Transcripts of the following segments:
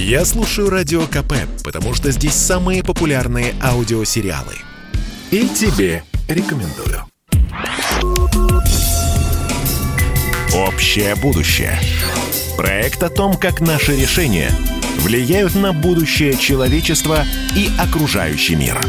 Я слушаю Радио КП, потому что здесь самые популярные аудиосериалы. И тебе рекомендую. Общее будущее. Проект о том, как наши решения влияют на будущее человечества и окружающий мир.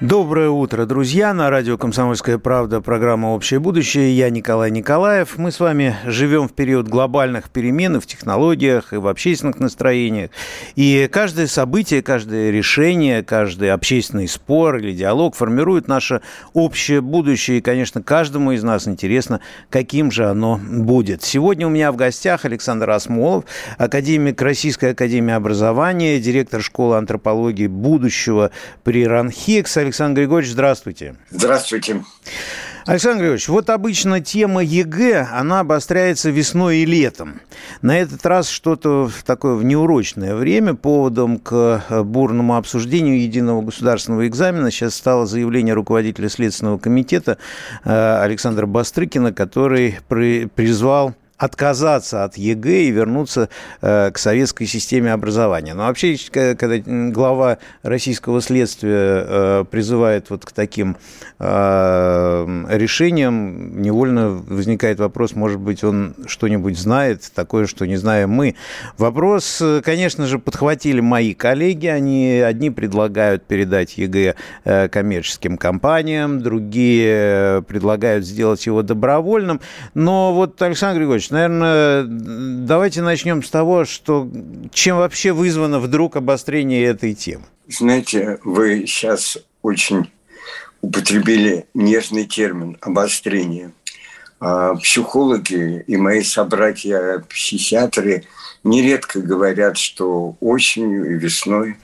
Доброе утро, друзья! На радио «Комсомольская правда» программа «Общее будущее». Я Николай Николаев. Мы с вами живем в период глобальных перемен в технологиях, и в общественных настроениях. И каждое событие, каждое решение, каждый общественный спор или диалог формирует наше общее будущее. И, конечно, каждому из нас интересно, каким же оно будет. Сегодня у меня в гостях Александр Асмолов, академик Российской академии образования, директор школы антропологии будущего при РАНХиГС. Александр Григорьевич, здравствуйте. Здравствуйте. Александр Григорьевич, вот обычно тема ЕГЭ, она обостряется весной и летом. На этот раз что-то в такое в неурочное время поводом к бурному обсуждению единого государственного экзамена сейчас стало заявление руководителя Следственного комитета э, Александра Бастрыкина, который призвал отказаться от ЕГЭ и вернуться э, к советской системе образования. Но вообще, когда глава российского следствия э, призывает вот к таким э, решениям, невольно возникает вопрос, может быть, он что-нибудь знает, такое, что не знаем мы. Вопрос, конечно же, подхватили мои коллеги. Они одни предлагают передать ЕГЭ коммерческим компаниям, другие предлагают сделать его добровольным. Но вот, Александр Григорьевич, наверное, давайте начнем с того, что чем вообще вызвано вдруг обострение этой темы? Знаете, вы сейчас очень употребили нежный термин «обострение». А психологи и мои собратья-психиатры нередко говорят, что осенью и весной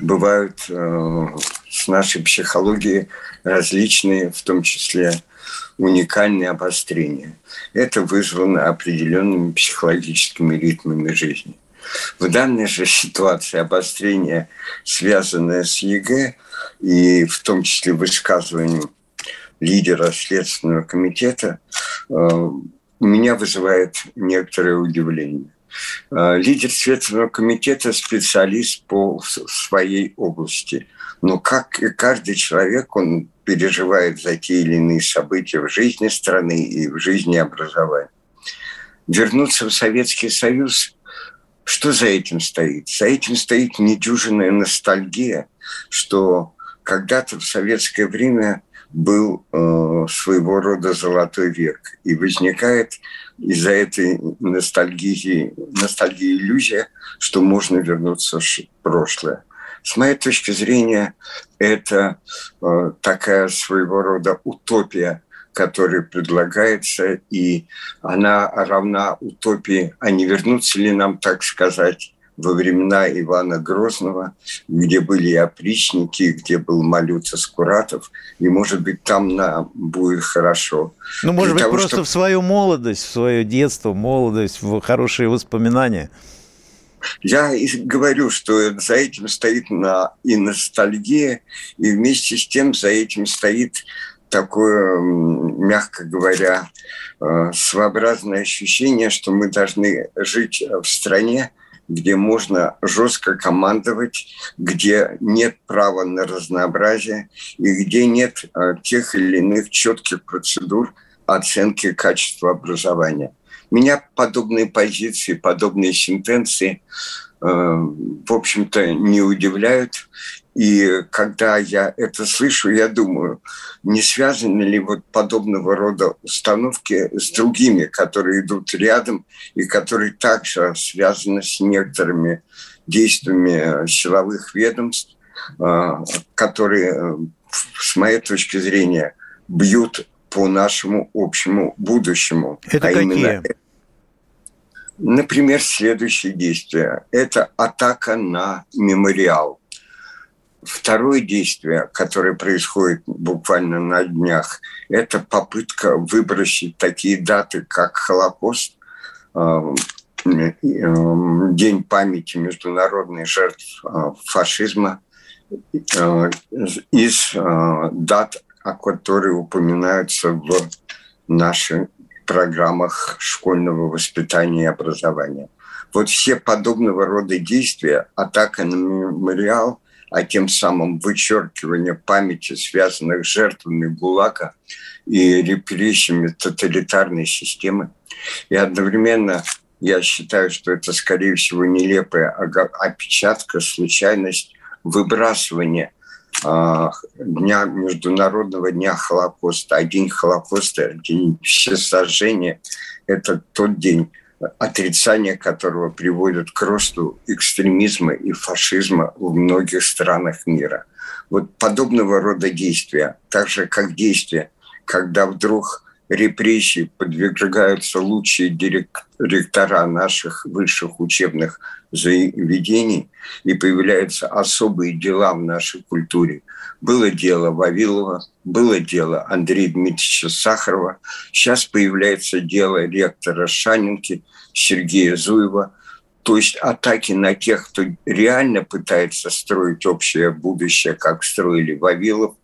бывают э, с нашей психологией различные, в том числе уникальные обострения. Это вызвано определенными психологическими ритмами жизни. В данной же ситуации обострение, связанное с ЕГЭ, и в том числе высказыванием лидера Следственного комитета, э, меня вызывает некоторое удивление. Э, лидер Следственного комитета – специалист по своей области. Но как и каждый человек, он переживает за те или иные события в жизни страны и в жизни образования. Вернуться в Советский Союз, что за этим стоит? За этим стоит недюжинная ностальгия, что когда-то в советское время был э, своего рода золотой век. И возникает из-за этой ностальгии, ностальгии иллюзия, что можно вернуться в прошлое. С моей точки зрения, это э, такая своего рода утопия, которая предлагается, и она равна утопии, а не вернуться ли нам, так сказать, во времена Ивана Грозного, где были и опричники, где был Малюта Скуратов, и, может быть, там нам будет хорошо. Ну, может Для быть, того, просто чтобы... в свою молодость, в свое детство, молодость, в хорошие воспоминания – я говорю, что за этим стоит на, и ностальгия, и вместе с тем за этим стоит такое, мягко говоря, э, своеобразное ощущение, что мы должны жить в стране, где можно жестко командовать, где нет права на разнообразие и где нет э, тех или иных четких процедур оценки качества образования. Меня подобные позиции, подобные сентенции, э, в общем-то, не удивляют. И когда я это слышу, я думаю, не связаны ли вот подобного рода установки с другими, которые идут рядом и которые также связаны с некоторыми действиями силовых ведомств, э, которые, э, с моей точки зрения, бьют по нашему общему будущему. Это а какие? Именно Например, следующее действие – это атака на мемориал. Второе действие, которое происходит буквально на днях, это попытка выбросить такие даты, как Холокост, э, э, День памяти международных жертв э, фашизма. Из дат, которые упоминаются в нашей программах школьного воспитания и образования. Вот все подобного рода действия, атака на мемориал, а тем самым вычеркивание памяти, связанных с жертвами ГУЛАГа и репрессиями тоталитарной системы. И одновременно я считаю, что это, скорее всего, нелепая опечатка, случайность выбрасывания дня, Международного дня Холокоста. А день Холокоста, день всесожжения – это тот день, отрицание которого приводит к росту экстремизма и фашизма в многих странах мира. Вот подобного рода действия, так же как действия, когда вдруг репрессии подвергаются лучшие директора наших высших учебных заведений, и появляются особые дела в нашей культуре. Было дело Вавилова, было дело Андрея Дмитриевича Сахарова, сейчас появляется дело ректора Шанинки Сергея Зуева. То есть атаки на тех, кто реально пытается строить общее будущее, как строили Вавилов,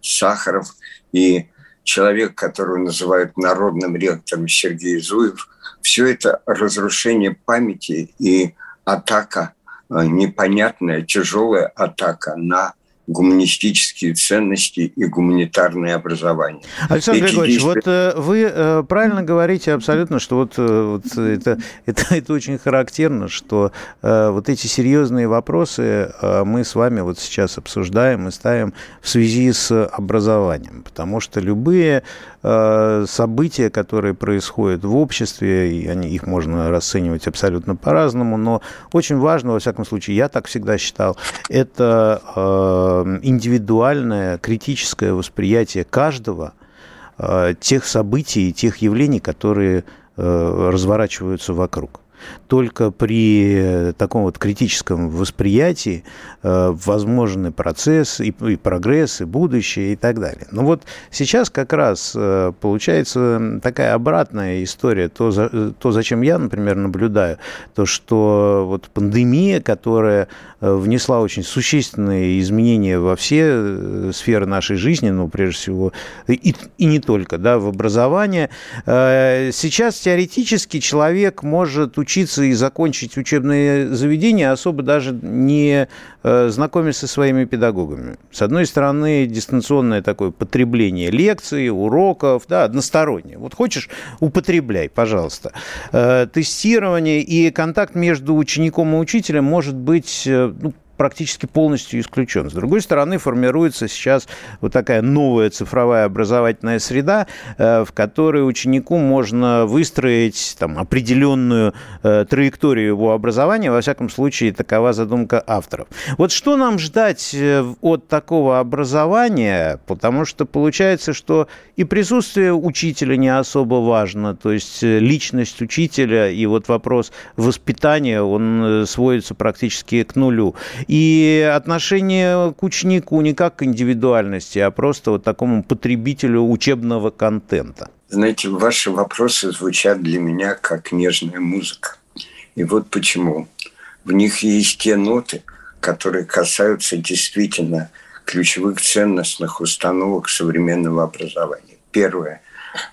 Сахаров и человек, которого называют народным ректором Сергей Зуев, все это разрушение памяти и атака, э, непонятная, тяжелая атака на гуманистические ценности и гуманитарное образование. Александр Эти Григорьевич, действия... вот э, вы э, правильно говорите абсолютно, что вот, э, вот это, это, это очень характерно, что вот эти серьезные вопросы мы с вами вот сейчас обсуждаем и ставим в связи с образованием, потому что любые события, которые происходят в обществе, и они, их можно расценивать абсолютно по-разному, но очень важно, во всяком случае, я так всегда считал, это индивидуальное критическое восприятие каждого э, тех событий и тех явлений, которые э, разворачиваются вокруг только при таком вот критическом восприятии э, возможны процесс и, и прогресс, и будущее, и так далее. Но вот сейчас как раз э, получается такая обратная история. То, за, то, зачем я, например, наблюдаю, то, что вот пандемия, которая э, внесла очень существенные изменения во все э, сферы нашей жизни, ну, прежде всего, и, и не только, да, в образование. Э, сейчас теоретически человек может учиться учиться и закончить учебное заведение, особо даже не э, знакомясь со своими педагогами. С одной стороны, дистанционное такое потребление лекций, уроков, да, одностороннее. Вот хочешь, употребляй, пожалуйста. Э, тестирование и контакт между учеником и учителем может быть э, ну, практически полностью исключен. С другой стороны, формируется сейчас вот такая новая цифровая образовательная среда, э, в которой ученику можно выстроить там, определенную э, траекторию его образования. Во всяком случае, такова задумка авторов. Вот что нам ждать э, от такого образования? Потому что получается, что и присутствие учителя не особо важно, то есть личность учителя и вот вопрос воспитания, он сводится практически к нулю. И отношение к ученику не как к индивидуальности, а просто вот такому потребителю учебного контента. Знаете, ваши вопросы звучат для меня как нежная музыка. И вот почему. В них есть те ноты, которые касаются действительно ключевых ценностных установок современного образования. Первое.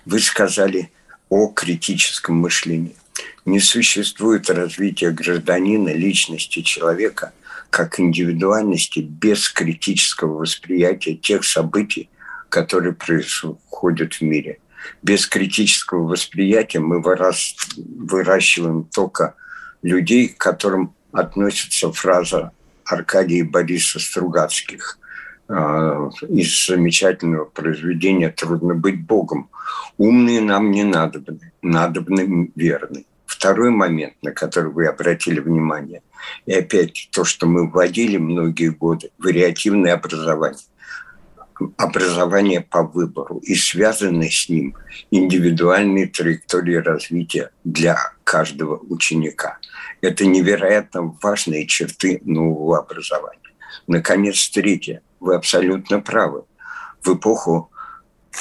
Вы сказали о критическом мышлении. Не существует развития гражданина, личности человека как индивидуальности без критического восприятия тех событий, которые происходят в мире. Без критического восприятия мы выращиваем только людей, к которым относится фраза Аркадия Бориса Стругацких а, из замечательного произведения «Трудно быть Богом». Умные нам не надобны, надобны верны. Второй момент, на который вы обратили внимание, и опять то, что мы вводили многие годы, вариативное образование образование по выбору и связанные с ним индивидуальные траектории развития для каждого ученика. Это невероятно важные черты нового образования. Наконец, третье. Вы абсолютно правы. В эпоху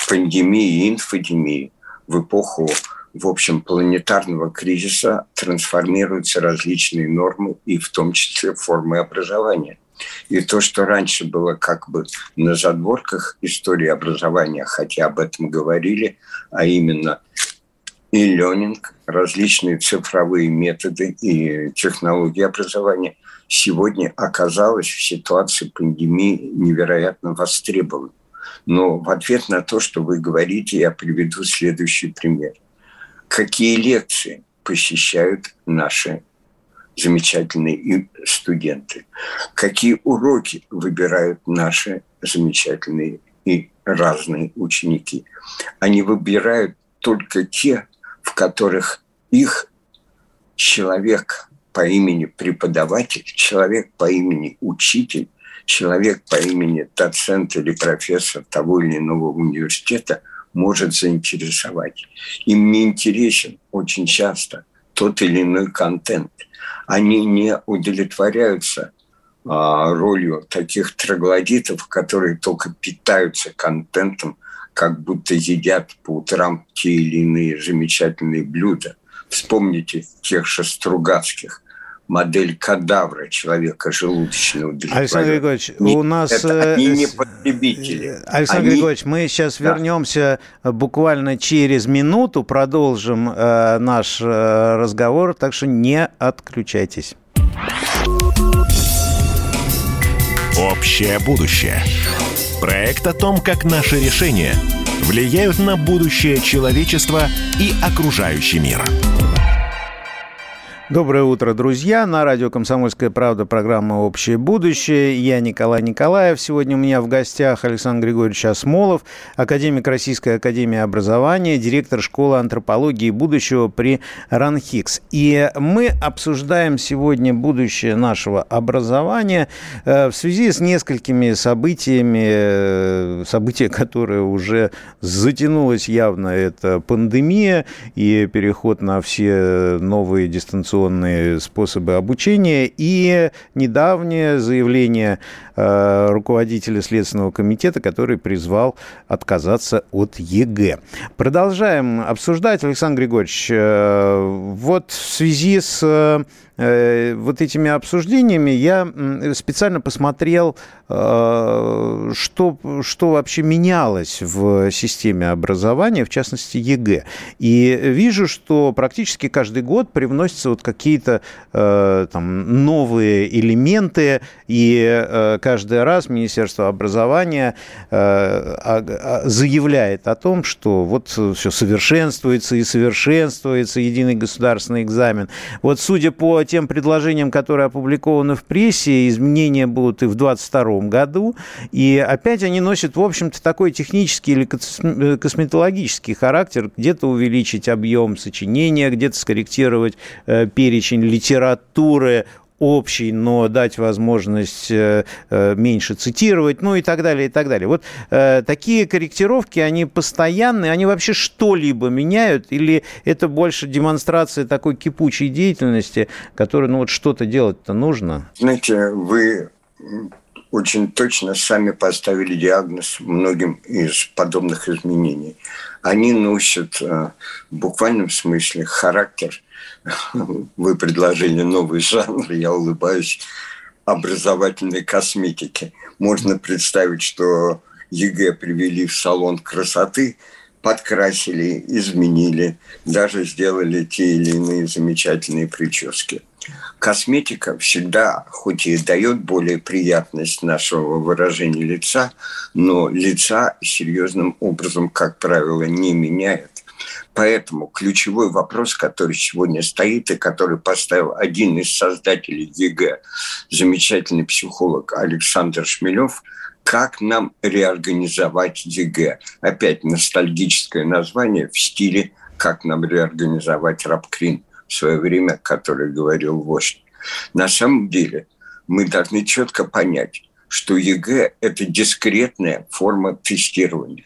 пандемии и инфодемии, в эпоху в общем, планетарного кризиса трансформируются различные нормы и в том числе формы образования. И то, что раньше было как бы на задворках истории образования, хотя об этом говорили, а именно и ленинг, различные цифровые методы и технологии образования сегодня оказалась в ситуации пандемии невероятно востребованы. Но в ответ на то, что вы говорите, я приведу следующий пример. Какие лекции посещают наши замечательные студенты? Какие уроки выбирают наши замечательные и разные ученики? Они выбирают только те, в которых их человек по имени преподаватель, человек по имени учитель, человек по имени доцент или профессор того или иного университета может заинтересовать. Им не интересен очень часто тот или иной контент. Они не удовлетворяются а, ролью таких троглодитов, которые только питаются контентом, как будто едят по утрам те или иные замечательные блюда. Вспомните тех же Стругацких, модель кадавра человека желудочного Александр Григорьевич, у нас... Это они не потребители. Э, Александр они... Григорьевич, мы сейчас да. вернемся буквально через минуту, продолжим э, наш э, разговор, так что не отключайтесь. Общее будущее. Проект о том, как наши решения влияют на будущее человечества и окружающий мир. Доброе утро, друзья. На радио «Комсомольская правда» программа «Общее будущее». Я Николай Николаев. Сегодня у меня в гостях Александр Григорьевич Осмолов, академик Российской академии образования, директор школы антропологии будущего при РАНХИКС. И мы обсуждаем сегодня будущее нашего образования э, в связи с несколькими событиями, э, события, которые уже затянулось явно, это пандемия и переход на все новые дистанционные инновационные способы обучения и недавнее заявление руководителя Следственного комитета, который призвал отказаться от ЕГЭ. Продолжаем обсуждать, Александр Григорьевич. Э, вот в связи с Э, вот этими обсуждениями я специально посмотрел, э, что, что вообще менялось в системе образования, в частности ЕГЭ. И вижу, что практически каждый год привносятся вот какие-то э, там новые элементы, и каждый раз Министерство образования заявляет о том, что вот все совершенствуется и совершенствуется единый государственный экзамен. Вот судя по тем предложениям, которые опубликованы в прессе, изменения будут и в 2022 году. И опять они носят, в общем-то, такой технический или косметологический характер. Где-то увеличить объем сочинения, где-то скорректировать э, перечень литературы общий, но дать возможность э, э, меньше цитировать, ну и так далее, и так далее. Вот э, такие корректировки, они постоянные, они вообще что-либо меняют, или это больше демонстрация такой кипучей деятельности, которой, ну вот что-то делать-то нужно? Знаете, вы очень точно сами поставили диагноз многим из подобных изменений. Они носят в буквальном смысле характер вы предложили новый жанр, я улыбаюсь, образовательной косметики. Можно представить, что ЕГЭ привели в салон красоты, подкрасили, изменили, даже сделали те или иные замечательные прически. Косметика всегда, хоть и дает более приятность нашего выражения лица, но лица серьезным образом, как правило, не меняет. Поэтому ключевой вопрос, который сегодня стоит и который поставил один из создателей ЕГЭ, замечательный психолог Александр Шмелев, как нам реорганизовать ЕГЭ. Опять ностальгическое название в стиле «Как нам реорганизовать Рабкрин» в свое время, который говорил вождь. На самом деле мы должны четко понять, что ЕГЭ – это дискретная форма тестирования.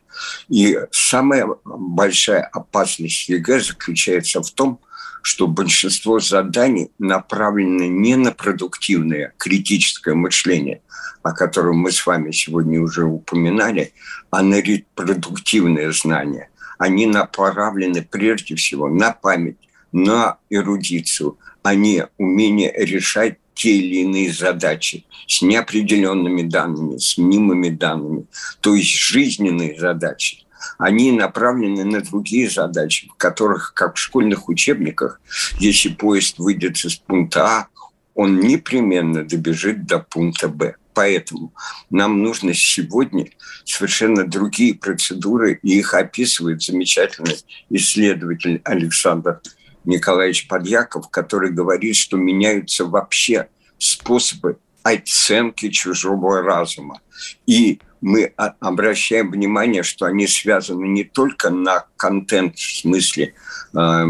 И самая большая опасность ЕГЭ заключается в том, что большинство заданий направлены не на продуктивное критическое мышление, о котором мы с вами сегодня уже упоминали, а на репродуктивные знания. Они направлены прежде всего на память, на эрудицию, а не умение решать те или иные задачи с неопределенными данными, с мнимыми данными, то есть жизненные задачи. Они направлены на другие задачи, в которых, как в школьных учебниках, если поезд выйдет из пункта А, он непременно добежит до пункта Б. Поэтому нам нужно сегодня совершенно другие процедуры, и их описывает замечательный исследователь Александр Николаевич Подьяков, который говорит, что меняются вообще способы оценки чужого разума. И мы обращаем внимание, что они связаны не только на контент в смысле э,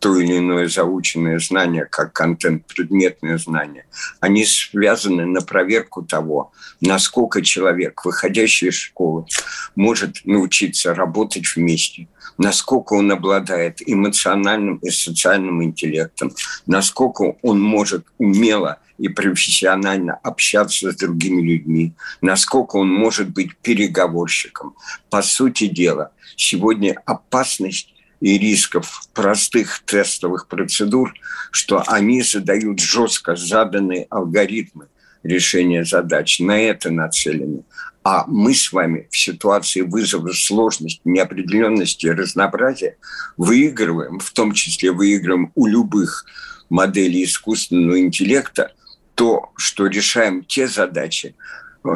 то или иное заученное знание, как контент предметное знание. Они связаны на проверку того, насколько человек, выходящий из школы, может научиться работать вместе, насколько он обладает эмоциональным и социальным интеллектом, насколько он может умело и профессионально общаться с другими людьми, насколько он может быть переговорщиком. По сути дела, сегодня опасность и рисков простых тестовых процедур, что они задают жестко заданные алгоритмы решения задач, на это нацелены. А мы с вами в ситуации вызова сложности, неопределенности и разнообразия выигрываем, в том числе выигрываем у любых моделей искусственного интеллекта, то, что решаем те задачи,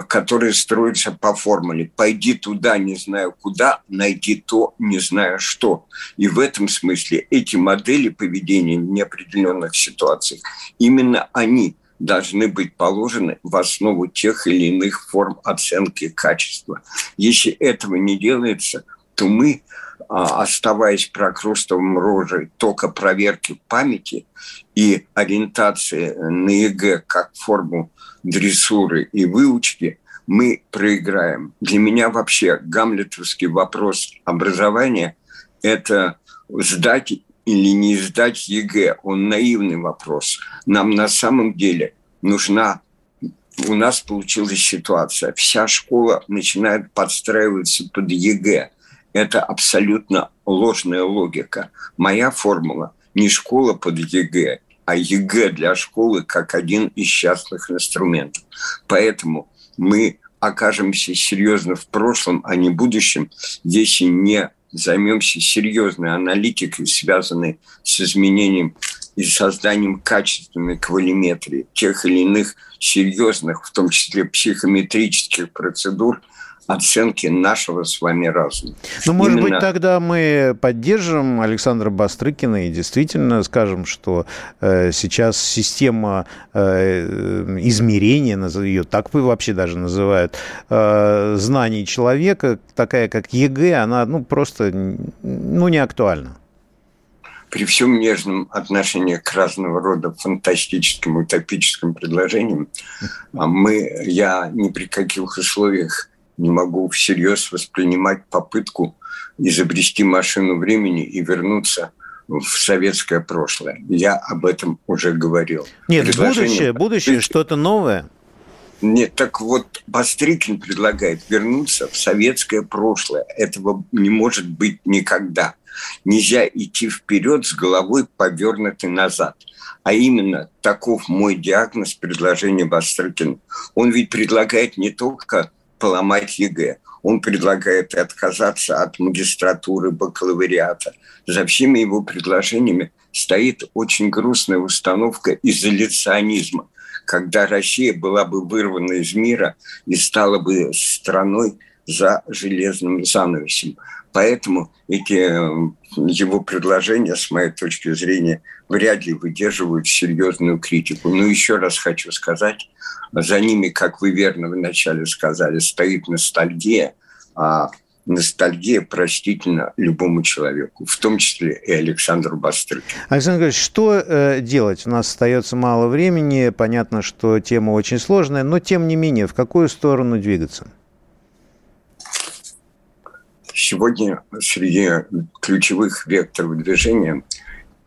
которые строятся по формуле «пойди туда, не знаю куда, найди то, не знаю что». И в этом смысле эти модели поведения в неопределенных ситуациях, именно они должны быть положены в основу тех или иных форм оценки качества. Если этого не делается, то мы, оставаясь прокрустовым ложем только проверки памяти и ориентации на ЕГЭ как форму дрессуры и выучки, мы проиграем. Для меня вообще гамлетовский вопрос образования – это сдать или не сдать ЕГЭ. Он наивный вопрос. Нам на самом деле нужна у нас получилась ситуация. Вся школа начинает подстраиваться под ЕГЭ. Это абсолютно ложная логика. Моя формула не школа под ЕГЭ, а ЕГЭ для школы как один из частных инструментов. Поэтому мы окажемся серьезно в прошлом, а не будущем, если не займемся серьезной аналитикой, связанной с изменением и созданием качественной квалиметрии тех или иных серьезных, в том числе психометрических процедур, оценки нашего с вами разума. Ну, может Именно... быть, тогда мы поддержим Александра Бастрыкина и действительно скажем, что э, сейчас система э, измерения, ее так вы вообще даже называют, э, знаний человека, такая как ЕГЭ, она ну, просто ну, не актуальна при всем нежном отношении к разного рода фантастическим, утопическим предложениям, а мы, я ни при каких условиях не могу всерьез воспринимать попытку изобрести машину времени и вернуться в советское прошлое. Я об этом уже говорил. Нет, будущее, будущее, что-то новое. Нет, так вот, Бастрыкин предлагает вернуться в советское прошлое. Этого не может быть никогда. Нельзя идти вперед с головой повернутой назад. А именно таков мой диагноз предложения Бастрыкина. Он ведь предлагает не только поломать ЕГЭ. Он предлагает отказаться от магистратуры, бакалавриата. За всеми его предложениями стоит очень грустная установка изоляционизма, когда Россия была бы вырвана из мира и стала бы страной за железным занавесем. Поэтому эти его предложения, с моей точки зрения, вряд ли выдерживают серьезную критику. Но еще раз хочу сказать, за ними, как вы верно вначале сказали, стоит ностальгия, а ностальгия простительна любому человеку, в том числе и Александру Бастрыкину. Александр Григорьевич, что э, делать? У нас остается мало времени, понятно, что тема очень сложная, но тем не менее, в какую сторону двигаться? Сегодня среди ключевых векторов движения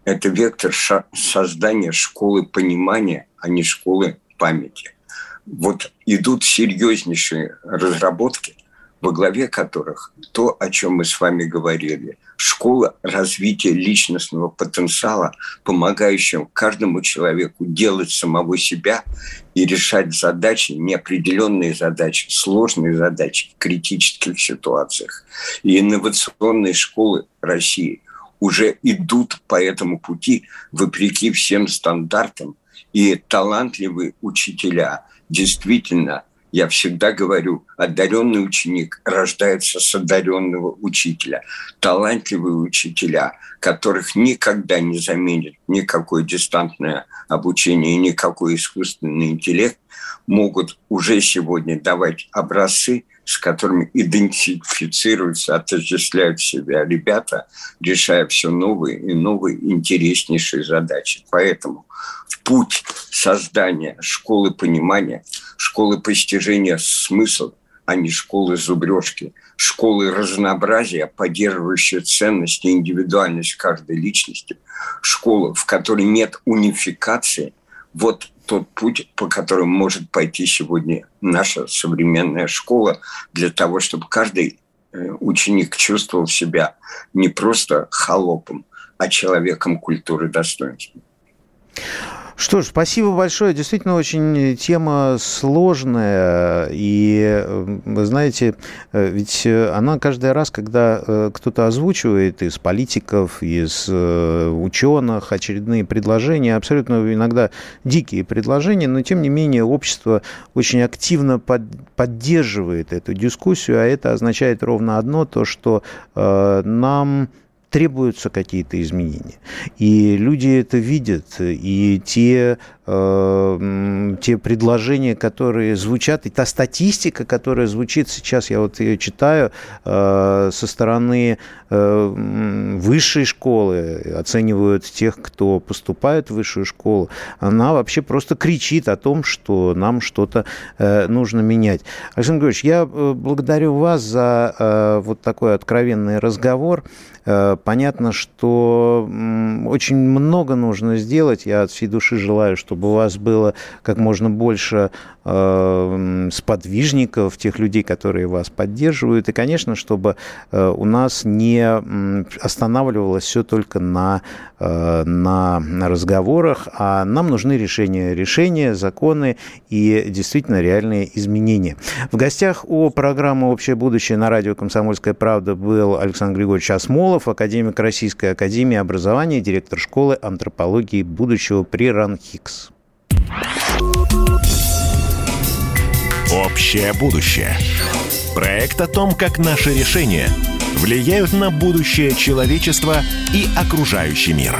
это вектор создания школы понимания, а не школы памяти. Вот идут серьезнейшие разработки во главе которых то, о чем мы с вами говорили. Школа развития личностного потенциала, помогающая каждому человеку делать самого себя и решать задачи, неопределенные задачи, сложные задачи в критических ситуациях. И инновационные школы России уже идут по этому пути вопреки всем стандартам. И талантливые учителя действительно – я всегда говорю, одаренный ученик рождается с одаренного учителя. Талантливые учителя, которых никогда не заменит никакое дистантное обучение и никакой искусственный интеллект, могут уже сегодня давать образцы, с которыми идентифицируются, отождествляют себя ребята, решая все новые и новые интереснейшие задачи. Поэтому в путь создания школы понимания, школы постижения смысла, а не школы зубрежки, школы разнообразия, поддерживающая ценность и индивидуальность каждой личности, школы, в которой нет унификации, вот тот путь, по которому может пойти сегодня наша современная школа для того, чтобы каждый э, ученик чувствовал себя не просто холопом, а человеком культуры достоинства. Что ж, спасибо большое. Действительно, очень тема сложная. И, вы знаете, э, ведь она каждый раз, когда э, кто-то озвучивает из политиков, из э, ученых очередные предложения, абсолютно иногда дикие предложения, но, тем не менее, общество очень активно под, поддерживает эту дискуссию, а это означает ровно одно, то, что э, нам требуются какие-то изменения. И люди это видят, и те э, те предложения, которые звучат, и та статистика, которая звучит сейчас, я вот ее читаю, э, со стороны э, высшей школы, оценивают тех, кто поступает в высшую школу, она вообще просто кричит о том, что нам что-то э, нужно менять. Александр Григорьевич, я э, благодарю вас за э, вот такой откровенный разговор. Э, понятно, что очень много нужно сделать. Я от всей души желаю, чтобы чтобы у вас было как можно больше э, сподвижников, тех людей, которые вас поддерживают, и, конечно, чтобы э, у нас не останавливалось все только на, э, на разговорах, а нам нужны решения, решения, законы и действительно реальные изменения. В гостях у программы «Общее будущее» на радио «Комсомольская правда» был Александр Григорьевич Осмолов, академик Российской академии образования, директор школы антропологии будущего при РАНХИКС. Общее будущее. Проект о том, как наши решения влияют на будущее человечества и окружающий мир.